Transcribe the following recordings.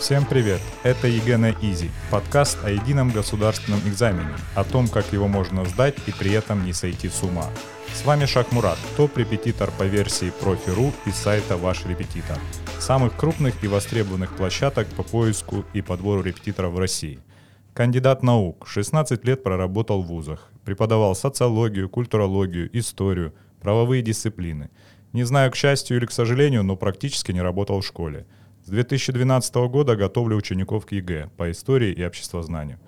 Всем привет! Это ЕГЭ на Easy, подкаст о едином государственном экзамене, о том, как его можно сдать и при этом не сойти с ума. С вами Шах Мурат, топ-репетитор по версии Профи.ру и сайта Ваш Репетитор, самых крупных и востребованных площадок по поиску и подбору репетиторов в России. Кандидат наук, 16 лет проработал в вузах, преподавал социологию, культурологию, историю, правовые дисциплины. Не знаю, к счастью или к сожалению, но практически не работал в школе – с 2012 года готовлю учеников к ЕГЭ по истории и обществознанию.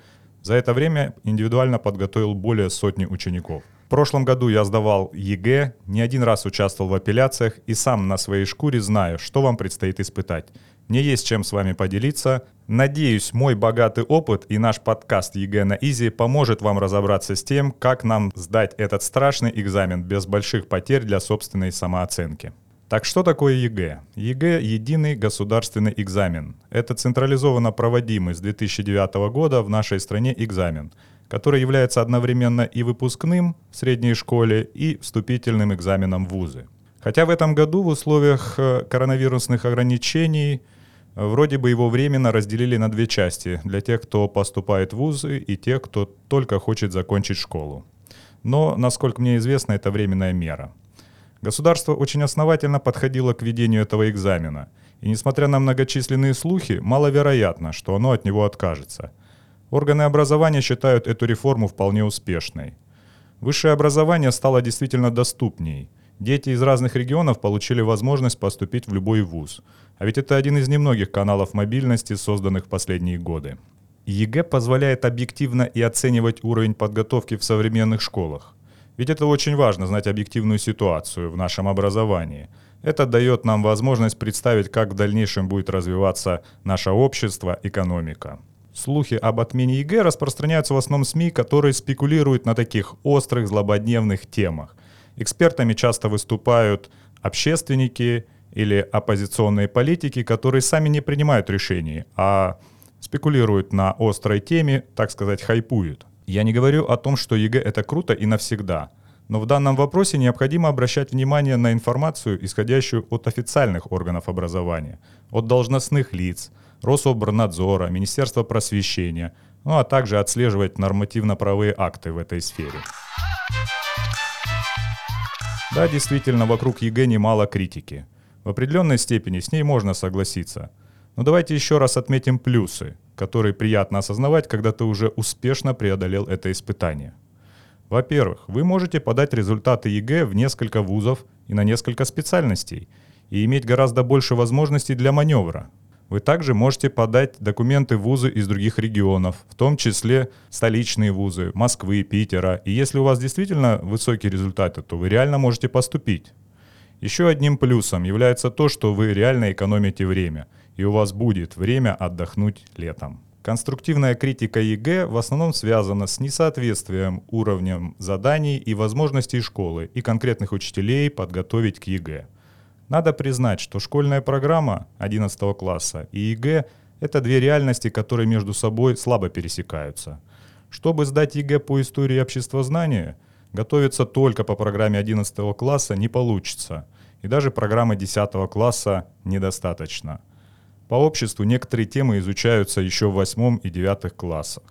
За это время индивидуально подготовил более сотни учеников. В прошлом году я сдавал ЕГЭ, не один раз участвовал в апелляциях и сам на своей шкуре знаю, что вам предстоит испытать. Мне есть чем с вами поделиться. Надеюсь, мой богатый опыт и наш подкаст ЕГЭ на Easy поможет вам разобраться с тем, как нам сдать этот страшный экзамен без больших потерь для собственной самооценки. Так что такое ЕГЭ? ЕГЭ – единый государственный экзамен. Это централизованно проводимый с 2009 года в нашей стране экзамен, который является одновременно и выпускным в средней школе, и вступительным экзаменом в вузы. Хотя в этом году в условиях э, коронавирусных ограничений вроде бы его временно разделили на две части для тех, кто поступает в вузы и тех, кто только хочет закончить школу. Но, насколько мне известно, это временная мера – Государство очень основательно подходило к ведению этого экзамена, и несмотря на многочисленные слухи, маловероятно, что оно от него откажется. Органы образования считают эту реформу вполне успешной. Высшее образование стало действительно доступней. Дети из разных регионов получили возможность поступить в любой вуз. А ведь это один из немногих каналов мобильности, созданных в последние годы. ЕГЭ позволяет объективно и оценивать уровень подготовки в современных школах. Ведь это очень важно, знать объективную ситуацию в нашем образовании. Это дает нам возможность представить, как в дальнейшем будет развиваться наше общество, экономика. Слухи об отмене ЕГЭ распространяются в основном СМИ, которые спекулируют на таких острых, злободневных темах. Экспертами часто выступают общественники или оппозиционные политики, которые сами не принимают решений, а спекулируют на острой теме, так сказать, хайпуют. Я не говорю о том, что ЕГЭ это круто и навсегда. Но в данном вопросе необходимо обращать внимание на информацию, исходящую от официальных органов образования, от должностных лиц, Рособорнадзора, Министерства просвещения, ну а также отслеживать нормативно-правовые акты в этой сфере. Да, действительно, вокруг ЕГЭ немало критики. В определенной степени с ней можно согласиться. Но давайте еще раз отметим плюсы – который приятно осознавать, когда ты уже успешно преодолел это испытание. Во-первых, вы можете подать результаты ЕГЭ в несколько вузов и на несколько специальностей и иметь гораздо больше возможностей для маневра. Вы также можете подать документы в вузы из других регионов, в том числе столичные вузы, Москвы, Питера. И если у вас действительно высокие результаты, то вы реально можете поступить. Еще одним плюсом является то, что вы реально экономите время – и у вас будет время отдохнуть летом. Конструктивная критика ЕГЭ в основном связана с несоответствием уровнем заданий и возможностей школы и конкретных учителей подготовить к ЕГЭ. Надо признать, что школьная программа 11 класса и ЕГЭ – это две реальности, которые между собой слабо пересекаются. Чтобы сдать ЕГЭ по истории и обществознанию, готовиться только по программе 11 класса не получится, и даже программы 10 класса недостаточно – по обществу некоторые темы изучаются еще в восьмом и девятых классах.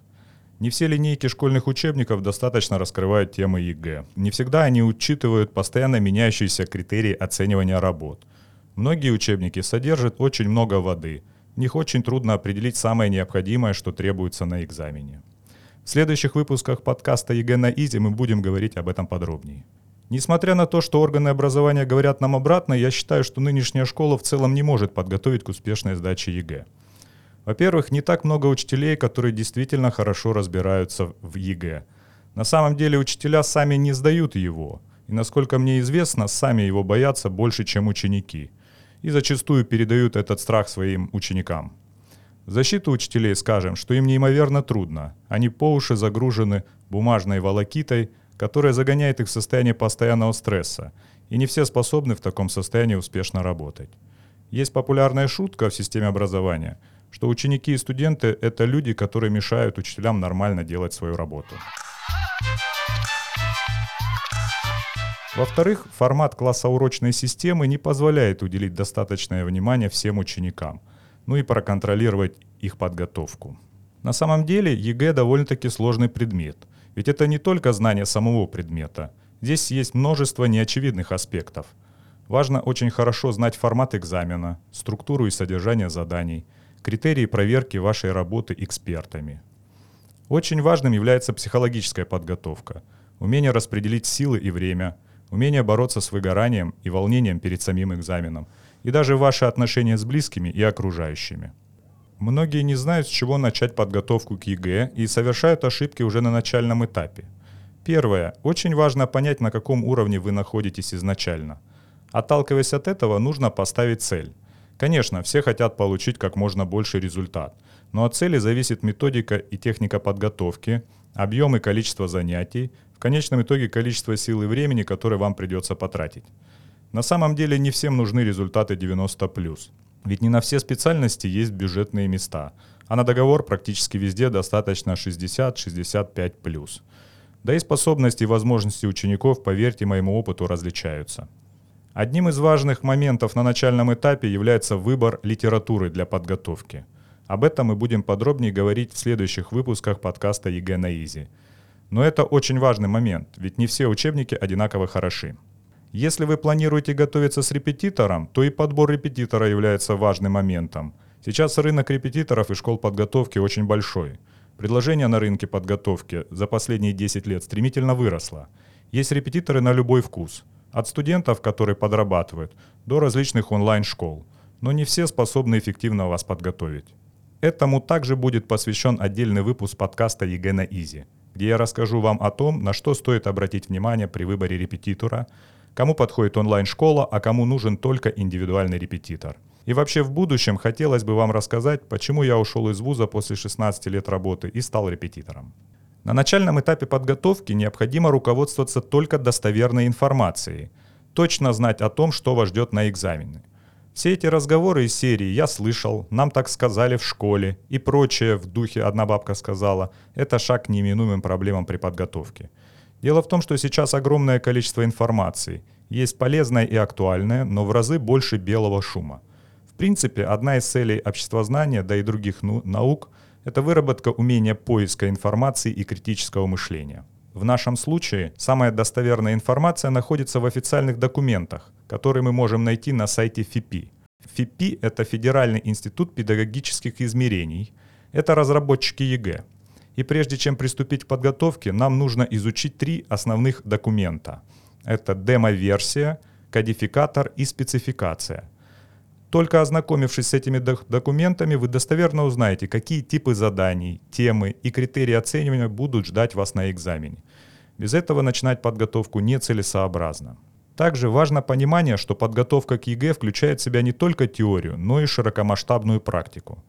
Не все линейки школьных учебников достаточно раскрывают темы ЕГЭ. Не всегда они учитывают постоянно меняющиеся критерии оценивания работ. Многие учебники содержат очень много воды. В них очень трудно определить самое необходимое, что требуется на экзамене. В следующих выпусках подкаста ЕГЭ на Easy мы будем говорить об этом подробнее. Несмотря на то, что органы образования говорят нам обратное, я считаю, что нынешняя школа в целом не может подготовить к успешной сдаче ЕГЭ. Во-первых, не так много учителей, которые действительно хорошо разбираются в ЕГЭ. На самом деле учителя сами не сдают его. И насколько мне известно, сами его боятся больше, чем ученики. И зачастую передают этот страх своим ученикам. Защиту учителей скажем, что им неимоверно трудно. Они по уши загружены бумажной волокитой – которая загоняет их в состояние постоянного стресса, и не все способны в таком состоянии успешно работать. Есть популярная шутка в системе образования, что ученики и студенты – это люди, которые мешают учителям нормально делать свою работу. Во-вторых, формат классоурочной системы не позволяет уделить достаточное внимание всем ученикам, ну и проконтролировать их подготовку. На самом деле ЕГЭ довольно-таки сложный предмет, ведь это не только знание самого предмета. Здесь есть множество неочевидных аспектов. Важно очень хорошо знать формат экзамена, структуру и содержание заданий, критерии проверки вашей работы экспертами. Очень важным является психологическая подготовка, умение распределить силы и время – умение бороться с выгоранием и волнением перед самим экзаменом, и даже ваши отношения с близкими и окружающими. Многие не знают, с чего начать подготовку к ЕГЭ и совершают ошибки уже на начальном этапе. Первое. Очень важно понять, на каком уровне вы находитесь изначально. Отталкиваясь от этого, нужно поставить цель. Конечно, все хотят получить как можно больший результат, но от цели зависит методика и техника подготовки, объем и количество занятий, в конечном итоге количество сил и времени, которое вам придется потратить. На самом деле не всем нужны результаты 90+. Ведь не на все специальности есть бюджетные места, а на договор практически везде достаточно 60-65+. Да и способности и возможности учеников, поверьте моему опыту, различаются. Одним из важных моментов на начальном этапе является выбор литературы для подготовки. Об этом мы будем подробнее говорить в следующих выпусках подкаста ЕГЭ на easy – но это очень важный момент, ведь не все учебники одинаково хороши. Если вы планируете готовиться с репетитором, то и подбор репетитора является важным моментом. Сейчас рынок репетиторов и школ подготовки очень большой. Предложение на рынке подготовки за последние 10 лет стремительно выросло. Есть репетиторы на любой вкус. От студентов, которые подрабатывают, до различных онлайн-школ. Но не все способны эффективно вас подготовить. Этому также будет посвящен отдельный выпуск подкаста ЕГЭ на easy где я расскажу вам о том, на что стоит обратить внимание при выборе репетитора, кому подходит онлайн-школа, а кому нужен только индивидуальный репетитор. И вообще в будущем хотелось бы вам рассказать, почему я ушел из вуза после 16 лет работы и стал репетитором. На начальном этапе подготовки необходимо руководствоваться только достоверной информацией, точно знать о том, что вас ждет на экзамене – все эти разговоры из серии «я слышал», «нам так сказали в школе» и прочее в духе «одна бабка сказала» — это шаг к неименуемым проблемам при подготовке. Дело в том, что сейчас огромное количество информации. Есть полезное и актуальное, но в разы больше белого шума. В принципе, одна из целей обществознания, да и других ну, наук — это выработка умения поиска информации и критического мышления. В нашем случае самая достоверная информация находится в официальных документах, которые мы можем найти на сайте ФИПИ. ФИПИ – это Федеральный институт педагогических измерений. Это разработчики ЕГЭ. И прежде чем приступить к подготовке, нам нужно изучить три основных документа. Это демо-версия, кодификатор и спецификация. Только ознакомившись с этими документами, вы достоверно узнаете, какие типы заданий, темы и критерии оценивания будут ждать вас на экзамене. Без этого начинать подготовку нецелесообразно. Также важно понимание, что подготовка к ЕГЭ включает в себя не только теорию, но и широкомасштабную практику.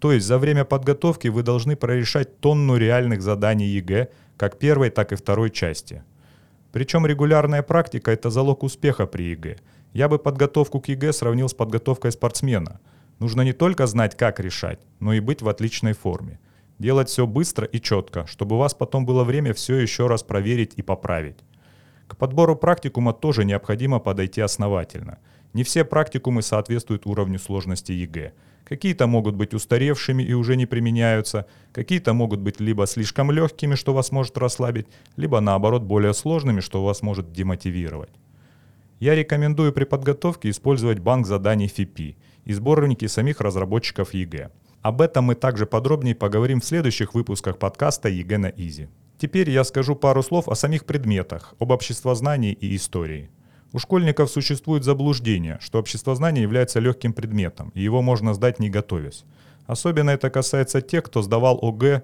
То есть за время подготовки вы должны прорешать тонну реальных заданий ЕГЭ, как первой, так и второй части. Причем регулярная практика – это залог успеха при ЕГЭ. Я бы подготовку к ЕГЭ сравнил с подготовкой спортсмена. Нужно не только знать, как решать, но и быть в отличной форме. Делать все быстро и четко, чтобы у вас потом было время все еще раз проверить и поправить. К подбору практикума тоже необходимо подойти основательно. Не все практикумы соответствуют уровню сложности ЕГЭ. Какие-то могут быть устаревшими и уже не применяются, какие-то могут быть либо слишком легкими, что вас может расслабить, либо наоборот более сложными, что вас может демотивировать. Я рекомендую при подготовке использовать банк заданий ФИПИ и сборники самих разработчиков ЕГЭ. Об этом мы также подробнее поговорим в следующих выпусках подкаста ЕГЭ на easy. Теперь я скажу пару слов о самих предметах, об обществознании и истории. У школьников существует заблуждение, что обществознание является легким предметом, и его можно сдать не готовясь. Особенно это касается тех, кто сдавал ОГЭ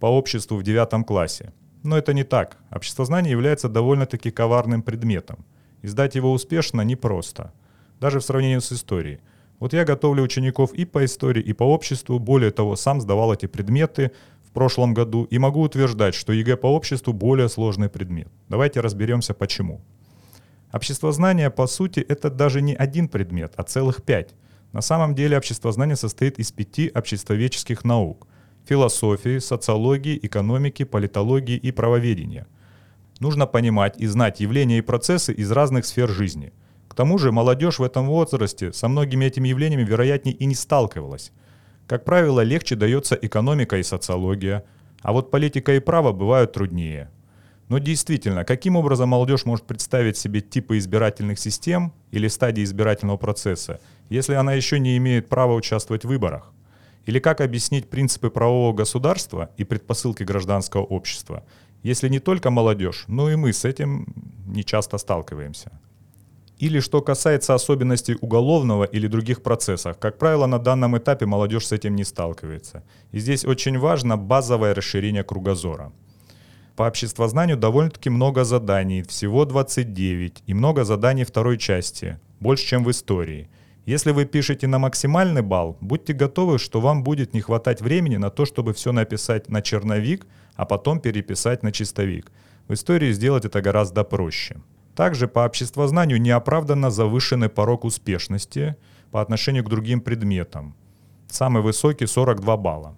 по обществу в девятом классе. Но это не так. Обществознание является довольно-таки коварным предметом. И сдать его успешно непросто. Даже в сравнении с историей. Вот я готовлю учеников и по истории, и по обществу. Более того, сам сдавал эти предметы, прошлом году и могу утверждать, что ЕГЭ по обществу более сложный предмет. Давайте разберемся почему. Обществознание, по сути, это даже не один предмет, а целых пять. На самом деле обществознание состоит из пяти обществоведческих наук – философии, социологии, экономики, политологии и правоведения. Нужно понимать и знать явления и процессы из разных сфер жизни. К тому же молодежь в этом возрасте со многими этими явлениями, вероятнее, и не сталкивалась. Как правило, легче дается экономика и социология, а вот политика и право бывают труднее. Но действительно, каким образом молодежь может представить себе типы избирательных систем или стадии избирательного процесса, если она еще не имеет права участвовать в выборах? Или как объяснить принципы правового государства и предпосылки гражданского общества, если не только молодежь, но и мы с этим не часто сталкиваемся? Или что касается особенностей уголовного или других процессов, как правило, на данном этапе молодежь с этим не сталкивается. И здесь очень важно базовое расширение кругозора. По обществознанию довольно-таки много заданий, всего 29, и много заданий второй части, больше, чем в истории – если вы пишете на максимальный балл, будьте готовы, что вам будет не хватать времени на то, чтобы все написать на черновик, а потом переписать на чистовик. В истории сделать это гораздо проще. Также по обществознанию неоправданно завышенный порог успешности по отношению к другим предметам. Самый высокий 42 балла.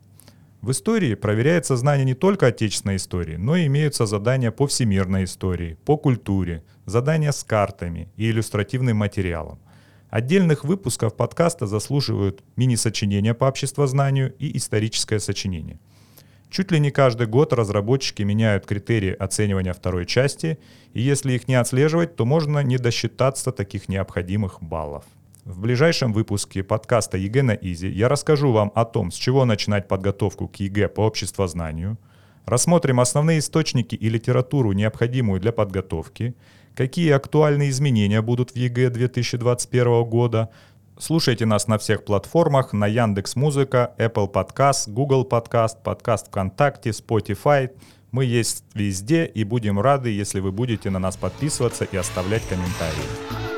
В истории проверяется знание не только отечественной истории, но и имеются задания по всемирной истории, по культуре, задания с картами и иллюстративным материалом. Отдельных выпусков подкаста заслуживают мини-сочинения по обществознанию и историческое сочинение. Чуть ли не каждый год разработчики меняют критерии оценивания второй части, и если их не отслеживать, то можно не досчитаться таких необходимых баллов. В ближайшем выпуске подкаста ЕГЭ на easy я расскажу вам о том, с чего начинать подготовку к ЕГЭ по обществознанию, рассмотрим основные источники и литературу, необходимую для подготовки, какие актуальные изменения будут в ЕГЭ 2021 года. Слушайте нас на всех платформах, на Яндекс Музыка, Apple Podcast, Google Podcast, подкаст ВКонтакте, Spotify. Мы есть везде и будем рады, если вы будете на нас подписываться и оставлять комментарии.